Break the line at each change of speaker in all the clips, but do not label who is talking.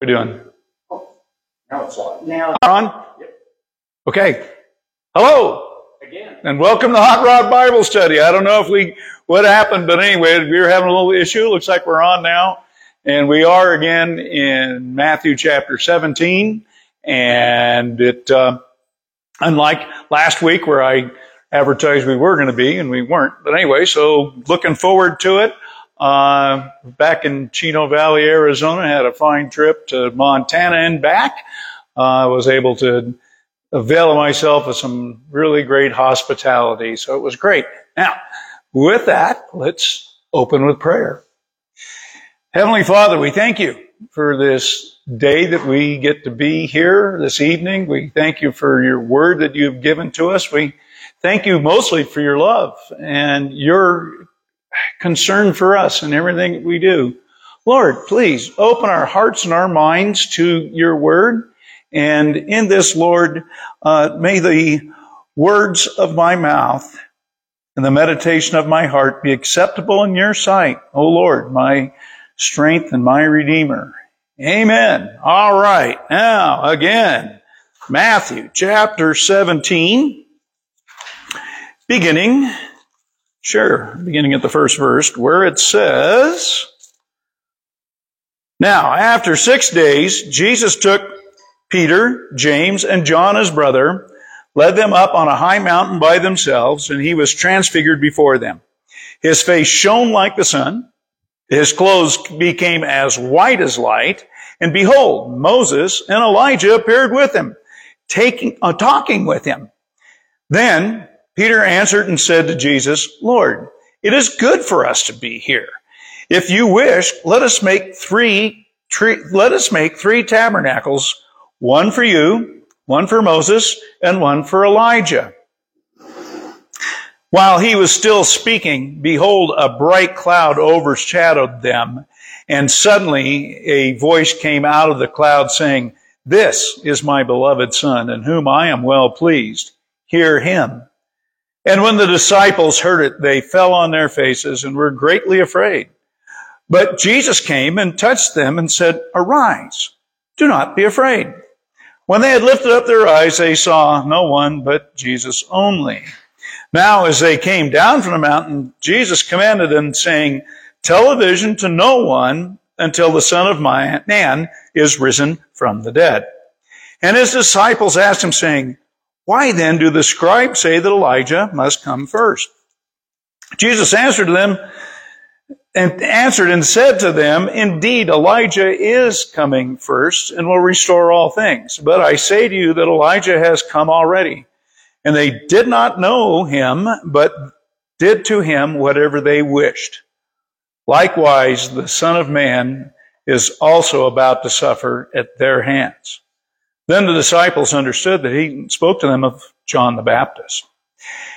we doing?
Now it's on. Now,
On? Okay. Hello,
again.
and welcome to Hot Rod Bible Study. I don't know if we, what happened, but anyway, we were having a little issue. Looks like we're on now. And we are again in Matthew chapter 17. And it, uh, unlike last week where I advertised we were going to be and we weren't. But anyway, so looking forward to it. Uh, back in Chino Valley, Arizona, had a fine trip to Montana and back. Uh, I was able to avail myself of some really great hospitality. So it was great. Now, with that, let's open with prayer. Heavenly Father, we thank you for this day that we get to be here this evening. We thank you for your word that you've given to us. We thank you mostly for your love and your concern for us and everything we do. Lord, please open our hearts and our minds to your word. And in this, Lord, uh, may the words of my mouth and the meditation of my heart be acceptable in your sight, O Lord, my strength and my redeemer. Amen. All right. Now, again, Matthew chapter 17, beginning, sure, beginning at the first verse, where it says, Now, after six days, Jesus took Peter, James, and John, his brother, led them up on a high mountain by themselves, and he was transfigured before them. His face shone like the sun. His clothes became as white as light. And behold, Moses and Elijah appeared with him, taking, uh, talking with him. Then Peter answered and said to Jesus, Lord, it is good for us to be here. If you wish, let us make three, three let us make three tabernacles, one for you, one for Moses, and one for Elijah. While he was still speaking, behold, a bright cloud overshadowed them, and suddenly a voice came out of the cloud saying, This is my beloved son, in whom I am well pleased. Hear him. And when the disciples heard it, they fell on their faces and were greatly afraid. But Jesus came and touched them and said, Arise, do not be afraid. When they had lifted up their eyes, they saw no one but Jesus only. Now, as they came down from the mountain, Jesus commanded them, saying, Tell a vision to no one until the Son of Man is risen from the dead. And his disciples asked him, saying, Why then do the scribes say that Elijah must come first? Jesus answered them, and answered and said to them, Indeed, Elijah is coming first and will restore all things. But I say to you that Elijah has come already and they did not know him, but did to him whatever they wished. Likewise, the Son of Man is also about to suffer at their hands. Then the disciples understood that he spoke to them of John the Baptist.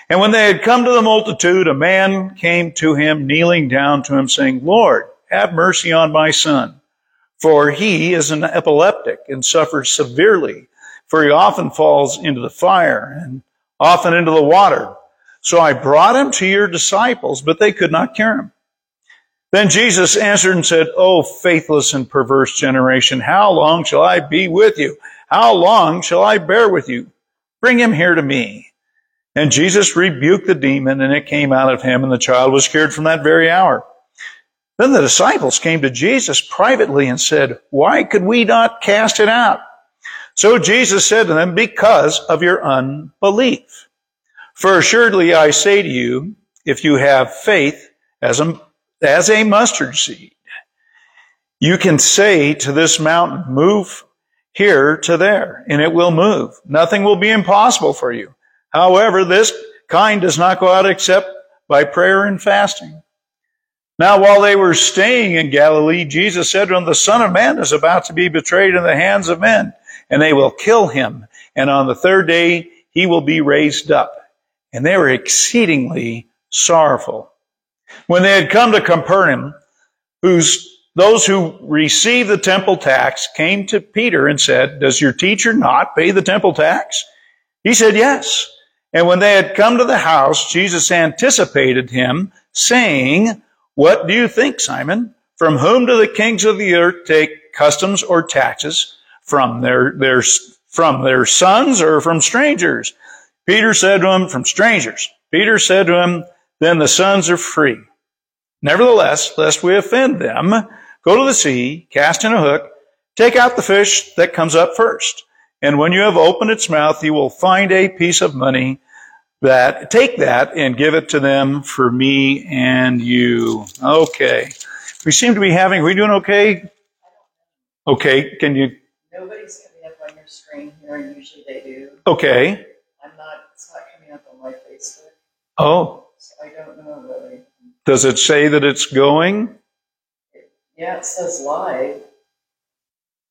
And when they had come to the multitude, a man came to him, kneeling down to him, saying, Lord, have mercy on my son, for he is an epileptic and suffers severely, for he often falls into the fire and often into the water. So I brought him to your disciples, but they could not cure him. Then Jesus answered and said, O faithless and perverse generation, how long shall I be with you? How long shall I bear with you? Bring him here to me. And Jesus rebuked the demon, and it came out of him, and the child was cured from that very hour. Then the disciples came to Jesus privately and said, Why could we not cast it out? So Jesus said to them, because of your unbelief. For assuredly I say to you, if you have faith as a, as a mustard seed, you can say to this mountain, move here to there, and it will move. Nothing will be impossible for you. However, this kind does not go out except by prayer and fasting. Now, while they were staying in Galilee, Jesus said to them, the Son of Man is about to be betrayed in the hands of men and they will kill him. And on the third day, he will be raised up. And they were exceedingly sorrowful. When they had come to Capernaum, whose those who received the temple tax came to Peter and said, Does your teacher not pay the temple tax? He said, Yes. And when they had come to the house, Jesus anticipated him, saying, What do you think, Simon? From whom do the kings of the earth take customs or taxes from their, their, from their sons or from strangers? Peter said to him, from strangers. Peter said to him, then the sons are free. Nevertheless, lest we offend them, go to the sea, cast in a hook, take out the fish that comes up first. And when you have opened its mouth, you will find a piece of money that, take that and give it to them for me and you. Okay. We seem to be having, are we doing okay? Okay, can you,
Nobody's coming up on your screen here, and usually they do.
okay.
I'm not, it's not coming up on my Facebook,
Oh,
so I don't know really.
does it say that it's going?
Yeah, it says live,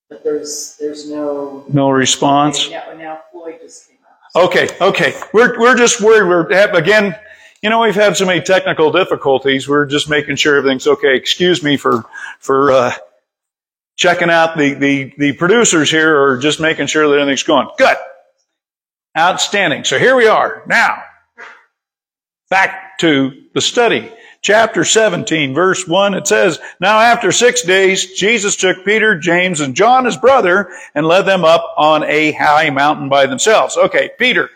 but there's, there's no.
No response?
Now, now Floyd just came out.
Okay, okay. We're, we're just worried. We're, have- again, you know, we've had so many technical difficulties. We're just making sure everything's okay. Excuse me for, for, uh, checking out the, the, the producers here or just making sure that everything's going. Good. Outstanding. So here we are. Now, back to the study. Chapter 17, verse 1, it says, Now after six days, Jesus took Peter, James, and John, his brother, and led them up on a high mountain by themselves. Okay, Peter,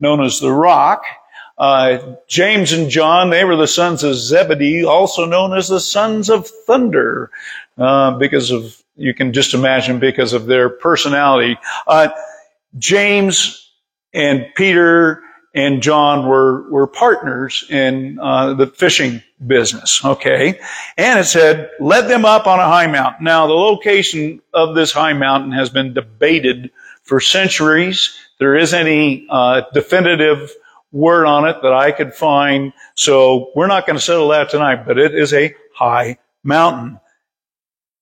known as the rock. Uh, James and John, they were the sons of Zebedee, also known as the sons of thunder, uh, because of, you can just imagine, because of their personality. Uh, James and Peter and John were, were partners in uh, the fishing business. Okay. And it said, led them up on a high mountain. Now, the location of this high mountain has been debated for centuries. There isn't any uh, definitive word on it that I could find. So we're not going to settle that tonight, but it is a high mountain.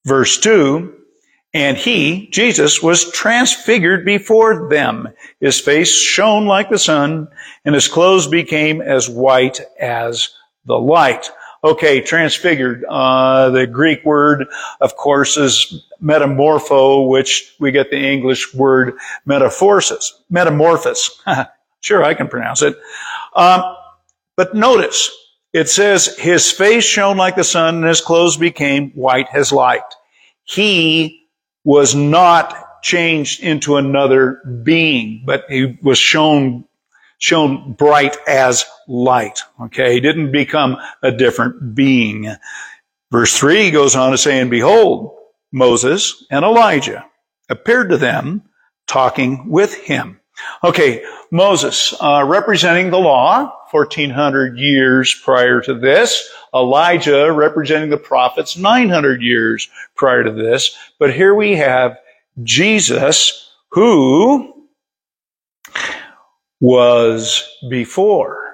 Verse 2 and he, Jesus, was transfigured before them. His face shone like the sun, and his clothes became as white as the light. Okay, transfigured. Uh, the Greek word, of course, is metamorpho, which we get the English word metamorphosis. Metamorphosis. sure, I can pronounce it. Um, but notice, it says, his face shone like the sun, and his clothes became white as light. He was not changed into another being, but he was shown, shown bright as light. Okay. He didn't become a different being. Verse three goes on to say, and behold, Moses and Elijah appeared to them talking with him. Okay. Moses, uh, representing the law, 1400 years prior to this. Elijah representing the prophets 900 years prior to this. But here we have Jesus who was before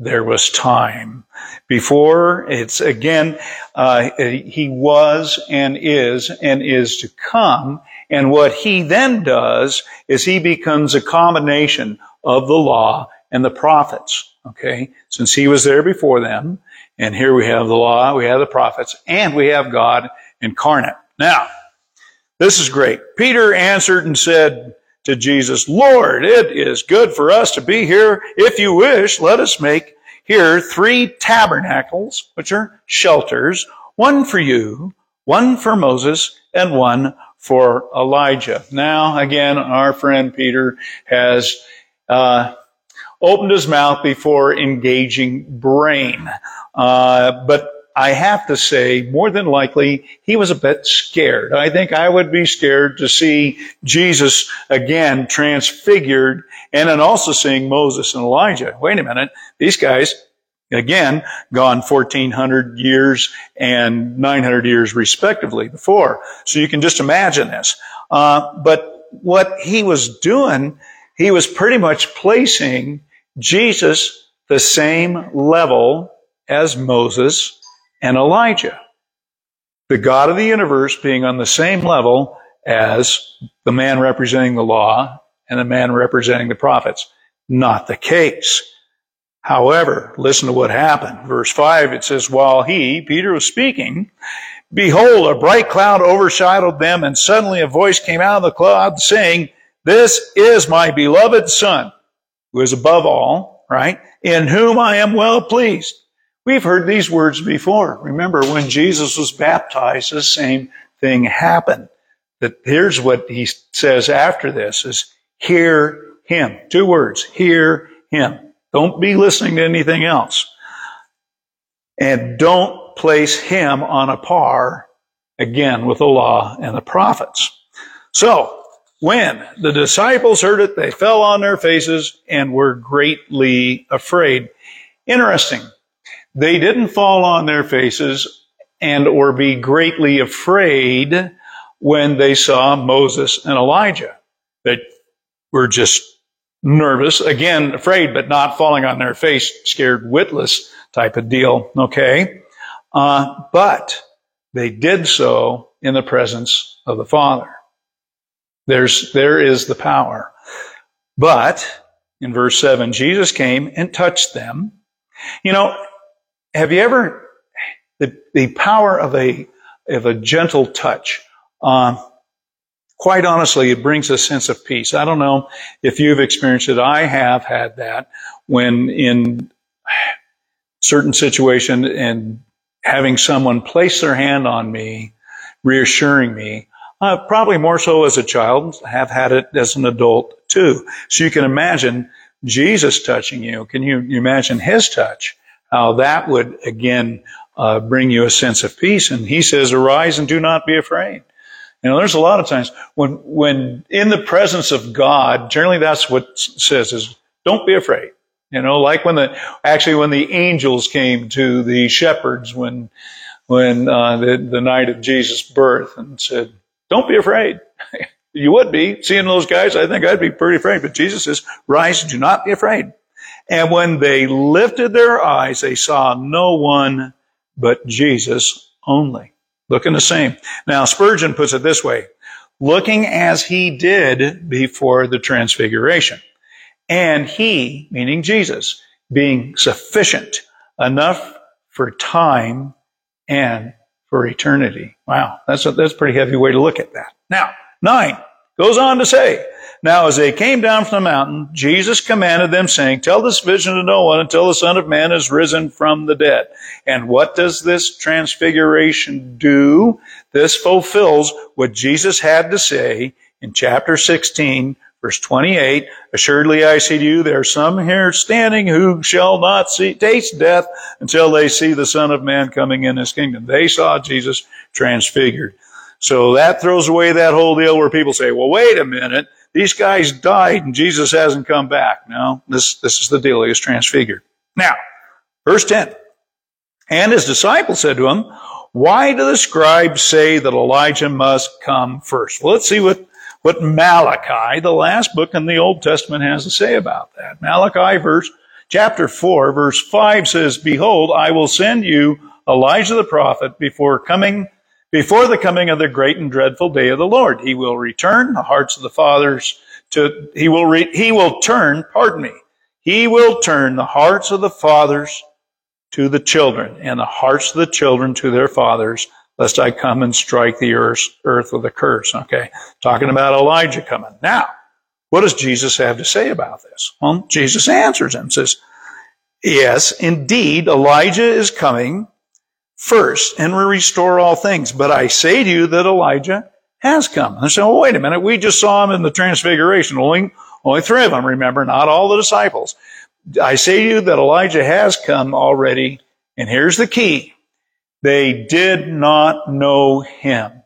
there was time. Before it's again, uh, he was and is and is to come. And what he then does is he becomes a combination of the law and the prophets. Okay. Since he was there before them. And here we have the law, we have the prophets, and we have God incarnate. Now, this is great. Peter answered and said to Jesus, Lord, it is good for us to be here. If you wish, let us make here three tabernacles, which are shelters, one for you, one for Moses, and one for Elijah. Now, again, our friend Peter has uh, opened his mouth before engaging brain. Uh, but I have to say, more than likely, he was a bit scared. I think I would be scared to see Jesus again transfigured and then also seeing Moses and Elijah. Wait a minute. These guys, again, gone 1400 years and 900 years respectively before. So you can just imagine this. Uh, but what he was doing, he was pretty much placing Jesus the same level as Moses and Elijah. The God of the universe being on the same level as the man representing the law and the man representing the prophets. Not the case. However, listen to what happened. Verse 5, it says, While he, Peter, was speaking, behold, a bright cloud overshadowed them, and suddenly a voice came out of the cloud saying, This is my beloved Son, who is above all, right? In whom I am well pleased. We've heard these words before. Remember when Jesus was baptized, the same thing happened. That here's what he says after this is hear him. Two words, hear him. Don't be listening to anything else. And don't place him on a par again with the law and the prophets. So, when the disciples heard it, they fell on their faces and were greatly afraid. Interesting. They didn't fall on their faces and or be greatly afraid when they saw Moses and Elijah. They were just nervous, again, afraid, but not falling on their face, scared witless type of deal. Okay. Uh, but they did so in the presence of the Father. There's, there is the power. But in verse 7, Jesus came and touched them. You know, have you ever, the, the power of a, of a gentle touch, uh, quite honestly, it brings a sense of peace. I don't know if you've experienced it. I have had that when in certain situation and having someone place their hand on me, reassuring me, uh, probably more so as a child, have had it as an adult too. So you can imagine Jesus touching you. Can you, you imagine his touch? How that would again uh, bring you a sense of peace. And he says, "Arise and do not be afraid." You know, there's a lot of times when when in the presence of God, generally that's what says is, "Don't be afraid." You know, like when the actually when the angels came to the shepherds when when uh, the the night of Jesus' birth and said, "Don't be afraid." you would be seeing those guys. I think I'd be pretty afraid. But Jesus says, "Rise, do not be afraid." And when they lifted their eyes, they saw no one but Jesus only. Looking the same. Now, Spurgeon puts it this way looking as he did before the transfiguration. And he, meaning Jesus, being sufficient enough for time and for eternity. Wow, that's a, that's a pretty heavy way to look at that. Now, nine goes on to say, now, as they came down from the mountain, Jesus commanded them, saying, Tell this vision to no one until the Son of Man is risen from the dead. And what does this transfiguration do? This fulfills what Jesus had to say in chapter 16, verse 28. Assuredly, I say to you, there are some here standing who shall not see, taste death until they see the Son of Man coming in his kingdom. They saw Jesus transfigured. So that throws away that whole deal where people say, well, wait a minute these guys died and Jesus hasn't come back. No, this, this is the deal. He was transfigured. Now, verse 10. And his disciples said to him, why do the scribes say that Elijah must come first? Well, let's see what, what Malachi, the last book in the Old Testament, has to say about that. Malachi verse, chapter 4, verse 5 says, Behold, I will send you Elijah the prophet before coming before the coming of the great and dreadful day of the Lord. He will return the hearts of the fathers to, he will, re, he will turn, pardon me, he will turn the hearts of the fathers to the children and the hearts of the children to their fathers, lest I come and strike the earth, earth with a curse. Okay. Talking about Elijah coming. Now, what does Jesus have to say about this? Well, Jesus answers him, says, Yes, indeed, Elijah is coming first and will restore all things. But I say to you that Elijah has come. And they say, well, wait a minute. We just saw him in the transfiguration. Only, only three of them, remember, not all the disciples. I say to you that Elijah has come already. And here's the key. They did not know him.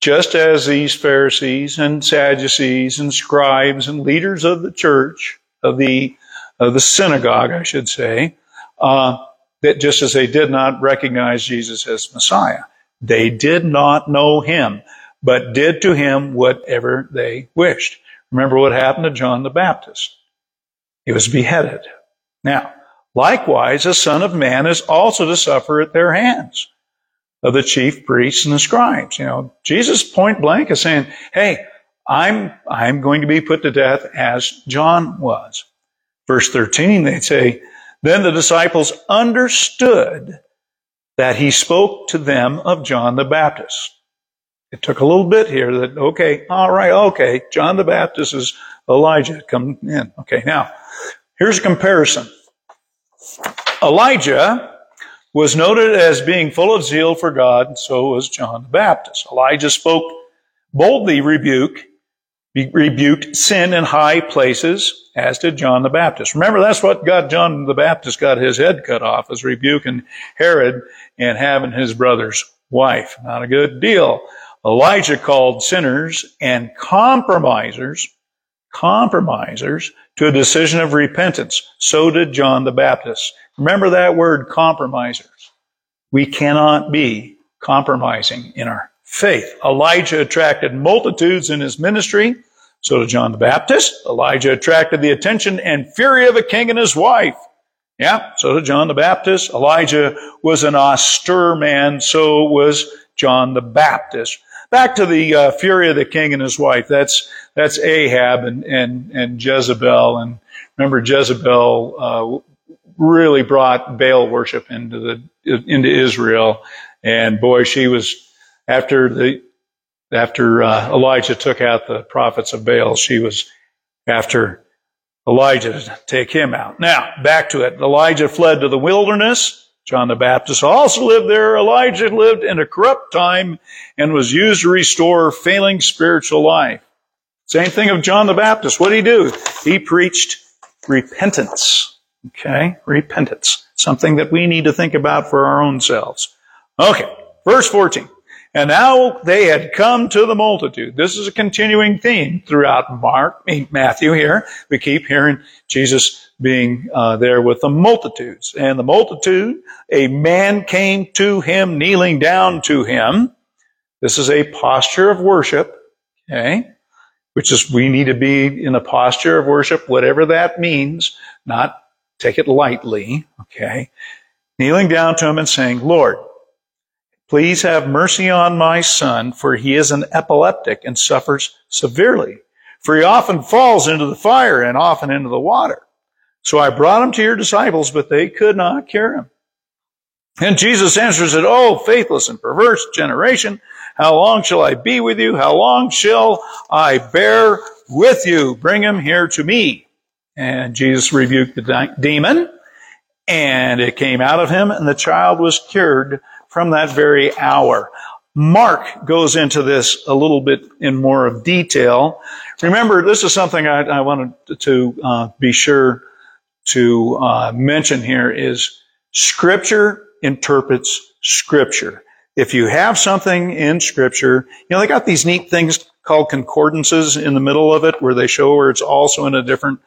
Just as these Pharisees and Sadducees and scribes and leaders of the church, of the, of the synagogue, I should say, uh, that just as they did not recognize Jesus as Messiah, they did not know him, but did to him whatever they wished. Remember what happened to John the Baptist. He was beheaded. Now, likewise, the Son of Man is also to suffer at their hands of the chief priests and the scribes. You know, Jesus point blank is saying, hey, I'm, I'm going to be put to death as John was. Verse 13, they say, then the disciples understood that he spoke to them of John the Baptist. It took a little bit here that, okay, all right, okay, John the Baptist is Elijah. Come in. Okay, now, here's a comparison. Elijah was noted as being full of zeal for God, so was John the Baptist. Elijah spoke boldly rebuke, rebuked sin in high places, as did John the Baptist. Remember, that's what got John the Baptist got his head cut off, was rebuking Herod and having his brother's wife. Not a good deal. Elijah called sinners and compromisers, compromisers to a decision of repentance. So did John the Baptist. Remember that word compromisers. We cannot be compromising in our faith. Elijah attracted multitudes in his ministry. So did John the Baptist. Elijah attracted the attention and fury of a king and his wife. Yeah, so did John the Baptist. Elijah was an austere man. So was John the Baptist. Back to the uh, fury of the king and his wife. That's that's Ahab and and and Jezebel. And remember, Jezebel uh, really brought Baal worship into the into Israel. And boy, she was after the after uh, Elijah took out the prophets of Baal, she was after Elijah to take him out. Now, back to it. Elijah fled to the wilderness. John the Baptist also lived there. Elijah lived in a corrupt time and was used to restore failing spiritual life. Same thing of John the Baptist. What did he do? He preached repentance. Okay? Repentance. Something that we need to think about for our own selves. Okay. Verse 14. And now they had come to the multitude. This is a continuing theme throughout Mark, Matthew here. We keep hearing Jesus being uh, there with the multitudes. And the multitude, a man came to him, kneeling down to him. This is a posture of worship. Okay. Which is, we need to be in a posture of worship, whatever that means, not Take it lightly, okay? Kneeling down to him and saying, Lord, please have mercy on my son, for he is an epileptic and suffers severely. For he often falls into the fire and often into the water. So I brought him to your disciples, but they could not cure him. And Jesus answers it, Oh, faithless and perverse generation, how long shall I be with you? How long shall I bear with you? Bring him here to me. And Jesus rebuked the demon, and it came out of him, and the child was cured from that very hour. Mark goes into this a little bit in more of detail. Remember, this is something I, I wanted to uh, be sure to uh, mention here is Scripture interprets Scripture. If you have something in Scripture, you know, they got these neat things called concordances in the middle of it where they show where it's also in a different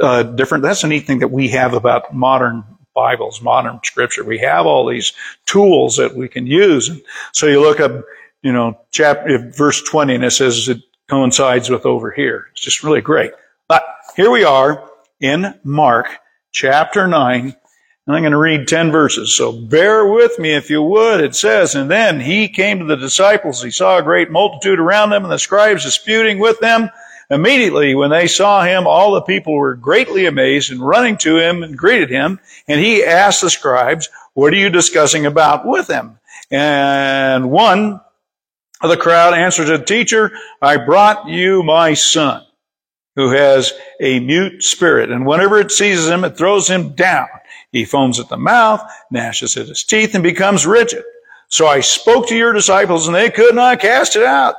uh, different. That's a neat thing that we have about modern Bibles, modern Scripture. We have all these tools that we can use. So you look up, you know, chapter verse twenty, and it says it coincides with over here. It's just really great. But here we are in Mark chapter nine. And I'm going to read 10 verses. So bear with me if you would. It says, And then he came to the disciples. He saw a great multitude around them and the scribes disputing with them. Immediately when they saw him, all the people were greatly amazed and running to him and greeted him. And he asked the scribes, what are you discussing about with him? And one of the crowd answered the teacher, I brought you my son who has a mute spirit. And whenever it seizes him, it throws him down. He foams at the mouth, gnashes at his teeth, and becomes rigid. So I spoke to your disciples and they could not cast it out.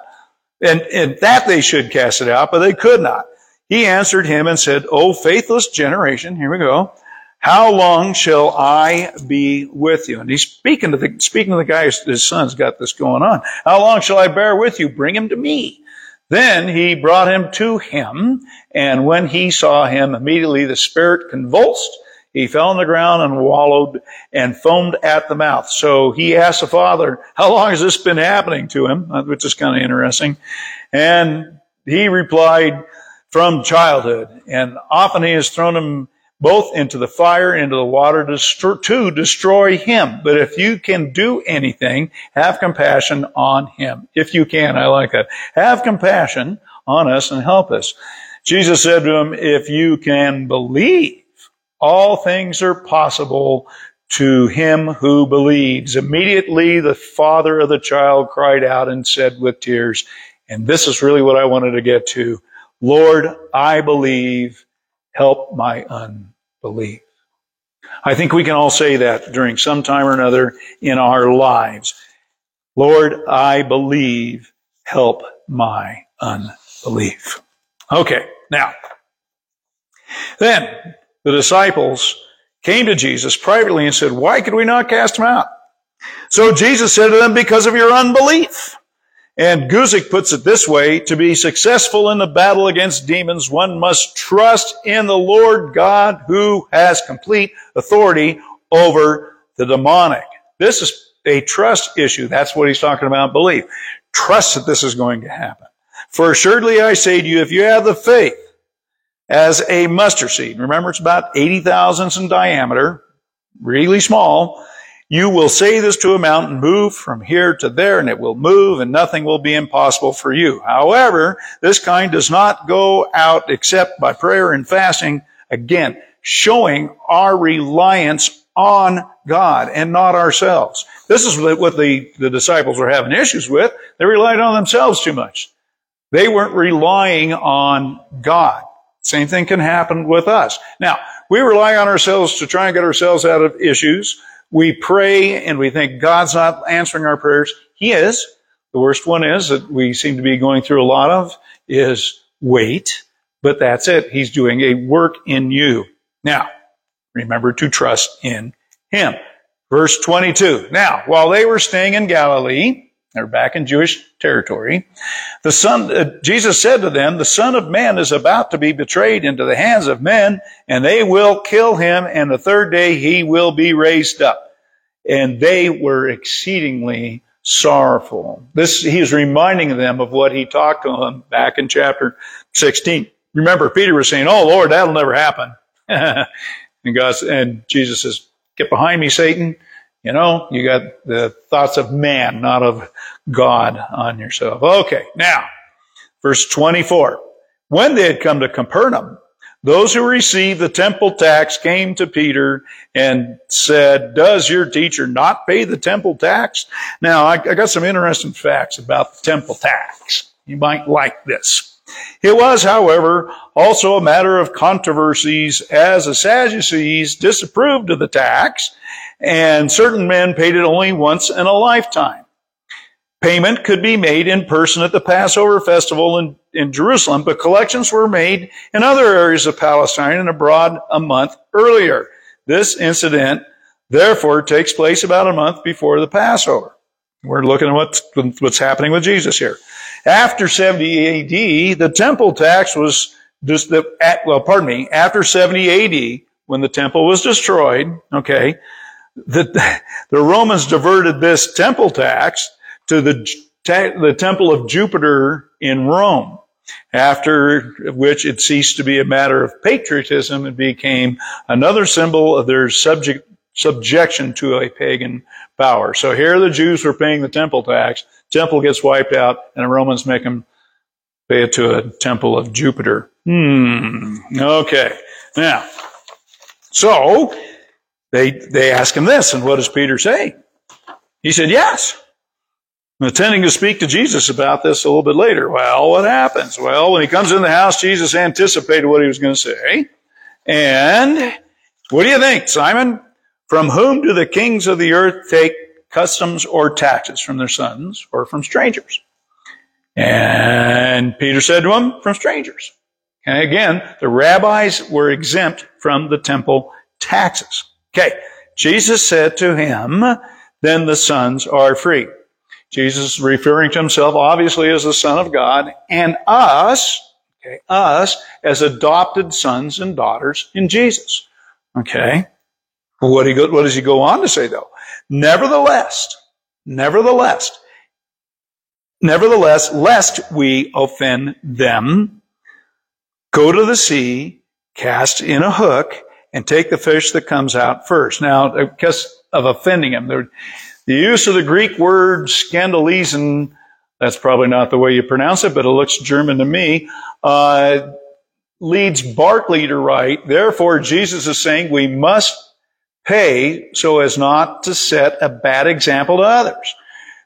And, and that they should cast it out, but they could not. He answered him and said, O faithless generation, here we go. How long shall I be with you? And he's speaking to the, speaking to the guy, his son's got this going on. How long shall I bear with you? Bring him to me. Then he brought him to him, and when he saw him, immediately the spirit convulsed he fell on the ground and wallowed and foamed at the mouth. So he asked the father, how long has this been happening to him? Which is kind of interesting. And he replied, from childhood. And often he has thrown him both into the fire, into the water to destroy him. But if you can do anything, have compassion on him. If you can, I like that. Have compassion on us and help us. Jesus said to him, if you can believe, all things are possible to him who believes. Immediately the father of the child cried out and said with tears, and this is really what I wanted to get to, Lord, I believe, help my unbelief. I think we can all say that during some time or another in our lives. Lord, I believe, help my unbelief. Okay, now, then the disciples came to Jesus privately and said, why could we not cast him out? So Jesus said to them, because of your unbelief. And Guzik puts it this way, to be successful in the battle against demons, one must trust in the Lord God who has complete authority over the demonic. This is a trust issue. That's what he's talking about, belief. Trust that this is going to happen. For assuredly I say to you, if you have the faith as a mustard seed, remember it's about 80 thousandths in diameter, really small, you will say this to a mountain, move from here to there, and it will move, and nothing will be impossible for you. However, this kind does not go out except by prayer and fasting, again, showing our reliance on God and not ourselves. This is what the, the disciples were having issues with. They relied on themselves too much. They weren't relying on God. Same thing can happen with us. Now, we rely on ourselves to try and get ourselves out of issues. We pray and we think God's not answering our prayers. He is. The worst one is that we seem to be going through a lot of is wait, but that's it. He's doing a work in you. Now, remember to trust in Him. Verse 22. Now, while they were staying in Galilee, they're back in Jewish territory. The son, uh, Jesus said to them, the son of man is about to be betrayed into the hands of men and they will kill him and the third day he will be raised up. And they were exceedingly sorrowful. This, he is reminding them of what he talked to them back in chapter 16. Remember, Peter was saying, Oh Lord, that'll never happen. and God, and Jesus says, get behind me, Satan. You know, you got the thoughts of man, not of God on yourself. Okay, now, verse 24. When they had come to Capernaum, those who received the temple tax came to Peter and said, does your teacher not pay the temple tax? Now, I, I got some interesting facts about the temple tax. You might like this. It was, however, also a matter of controversies as the Sadducees disapproved of the tax and certain men paid it only once in a lifetime. Payment could be made in person at the Passover festival in, in Jerusalem, but collections were made in other areas of Palestine and abroad a month earlier. This incident, therefore, takes place about a month before the Passover. We're looking at what's, what's happening with Jesus here. After 70 AD, the temple tax was just the, well, pardon me, after 70 AD, when the temple was destroyed, okay, the, the Romans diverted this temple tax to the, the temple of Jupiter in Rome, after which it ceased to be a matter of patriotism and became another symbol of their subject, subjection to a pagan power. So here the Jews were paying the temple tax, temple gets wiped out, and the Romans make them pay it to a temple of Jupiter. Hmm. Okay. Now, so they, they ask him this, and what does Peter say? He said, yes. I'm intending to speak to Jesus about this a little bit later. Well, what happens? Well, when he comes in the house, Jesus anticipated what he was going to say. And what do you think, Simon? From whom do the kings of the earth take customs or taxes? From their sons or from strangers? And Peter said to him, from strangers. And again, the rabbis were exempt from the temple taxes. Okay. Jesus said to him, then the sons are free. Jesus referring to himself obviously as the son of God and us, okay, us as adopted sons and daughters in Jesus. Okay. What, he go, what does he go on to say though? Nevertheless, nevertheless, nevertheless, lest we offend them, go to the sea, cast in a hook, and take the fish that comes out first. Now, because of offending him, the, use of the Greek word scandalizen, that's probably not the way you pronounce it, but it looks German to me, uh, leads Barclay to write, therefore Jesus is saying we must pay so as not to set a bad example to others.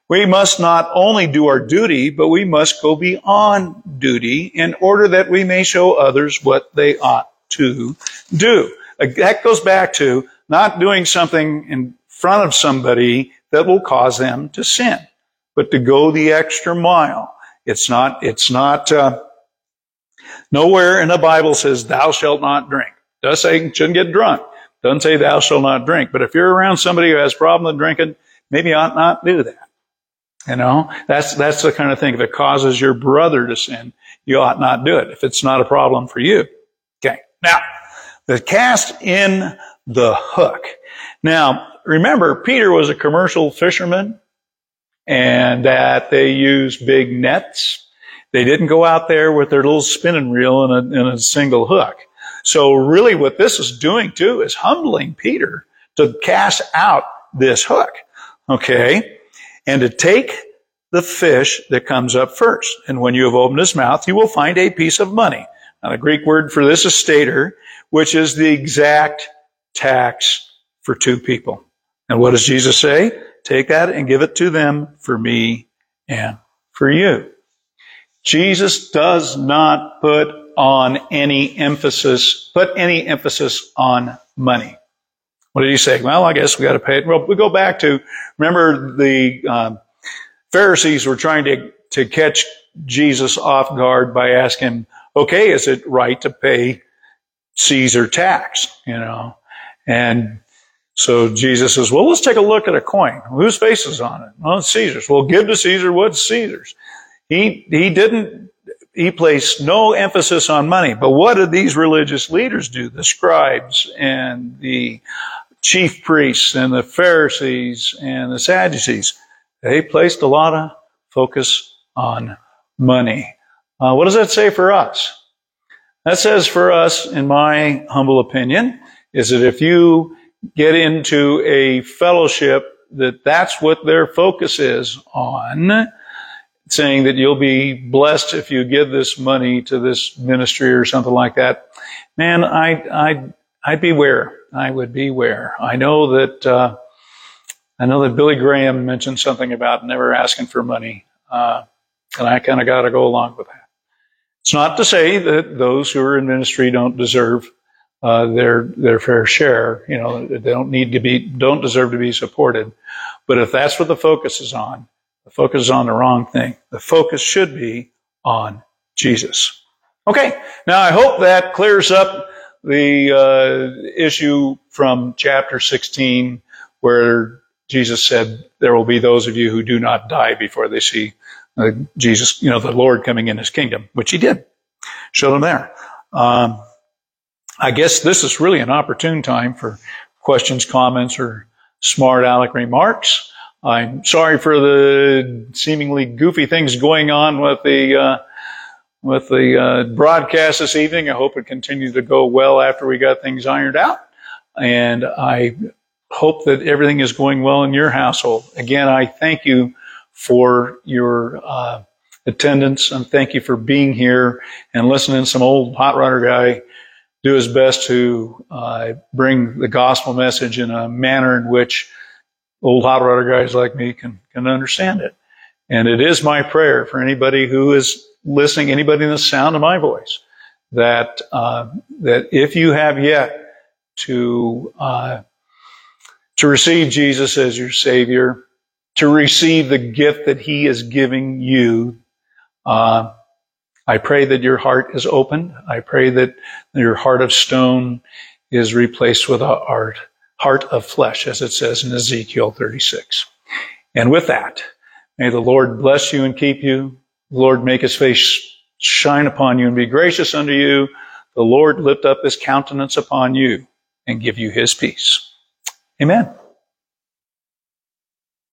We must not only do our duty, but we must go beyond duty in order that we may show others what they ought to do. That goes back to not doing something in front of somebody that will cause them to sin, but to go the extra mile. It's not, it's not, uh, nowhere in the Bible says thou shalt not drink. It does say you shouldn't get drunk. Doesn't say thou shalt not drink. But if you're around somebody who has a problem with drinking, maybe you ought not do that. You know, that's, that's the kind of thing. It causes your brother to sin, you ought not do it if it's not a problem for you. Okay. Now, the cast in the hook. Now, remember, Peter was a commercial fisherman and that they used big nets. They didn't go out there with their little spinning reel and a, and a single hook. So really what this is doing too is humbling Peter to cast out this hook. Okay. And to take the fish that comes up first. And when you have opened his mouth, you will find a piece of money. Now the Greek word for this is stater, which is the exact tax for two people. And what does Jesus say? Take that and give it to them for me and for you. Jesus does not put on any emphasis, put any emphasis on money. What did he say? Well, I guess we got to pay it. Well, we go back to, remember the um, Pharisees were trying to, to catch Jesus off guard by asking okay, is it right to pay Caesar tax? You know, and so Jesus says, well, let's take a look at a coin. Whose face is on it? Well, it's Caesar's. Well, give to Caesar what's Caesar's. He, he didn't, he placed no emphasis on money. But what did these religious leaders do? The scribes and the chief priests and the Pharisees and the Sadducees. They placed a lot of focus on money. Uh, what does that say for us? That says for us, in my humble opinion, is that if you get into a fellowship that that's what their focus is on, saying that you'll be blessed if you give this money to this ministry or something like that, man, I, I, I'd beware. I would beware. I know that, uh, I know that Billy Graham mentioned something about never asking for money, uh, and I kind of got to go along with that. It's not to say that those who are in ministry don't deserve uh, their their fair share. You know, they don't need to be, don't deserve to be supported. But if that's what the focus is on, the focus is on the wrong thing. The focus should be on Jesus. Okay, now I hope that clears up the uh, issue from chapter 16, where Jesus said, "There will be those of you who do not die before they see uh, Jesus, you know, the Lord coming in His kingdom," which He did. Showed them there. Um, I guess this is really an opportune time for questions, comments, or smart aleck remarks. I'm sorry for the seemingly goofy things going on with the uh, with the uh, broadcast this evening. I hope it continues to go well after we got things ironed out, and I hope that everything is going well in your household. Again, I thank you for your uh, attendance and thank you for being here and listening to some old hot rodder guy do his best to uh, bring the gospel message in a manner in which old hot rodder guys like me can can understand it. And it is my prayer for anybody who is listening, anybody in the sound of my voice, that uh, that if you have yet to uh, to receive Jesus as your Savior, to receive the gift that He is giving you, uh, I pray that your heart is opened. I pray that your heart of stone is replaced with a heart, heart of flesh, as it says in Ezekiel 36. And with that, may the Lord bless you and keep you. The Lord make his face shine upon you and be gracious unto you. The Lord lift up his countenance upon you and give you his peace. Amen.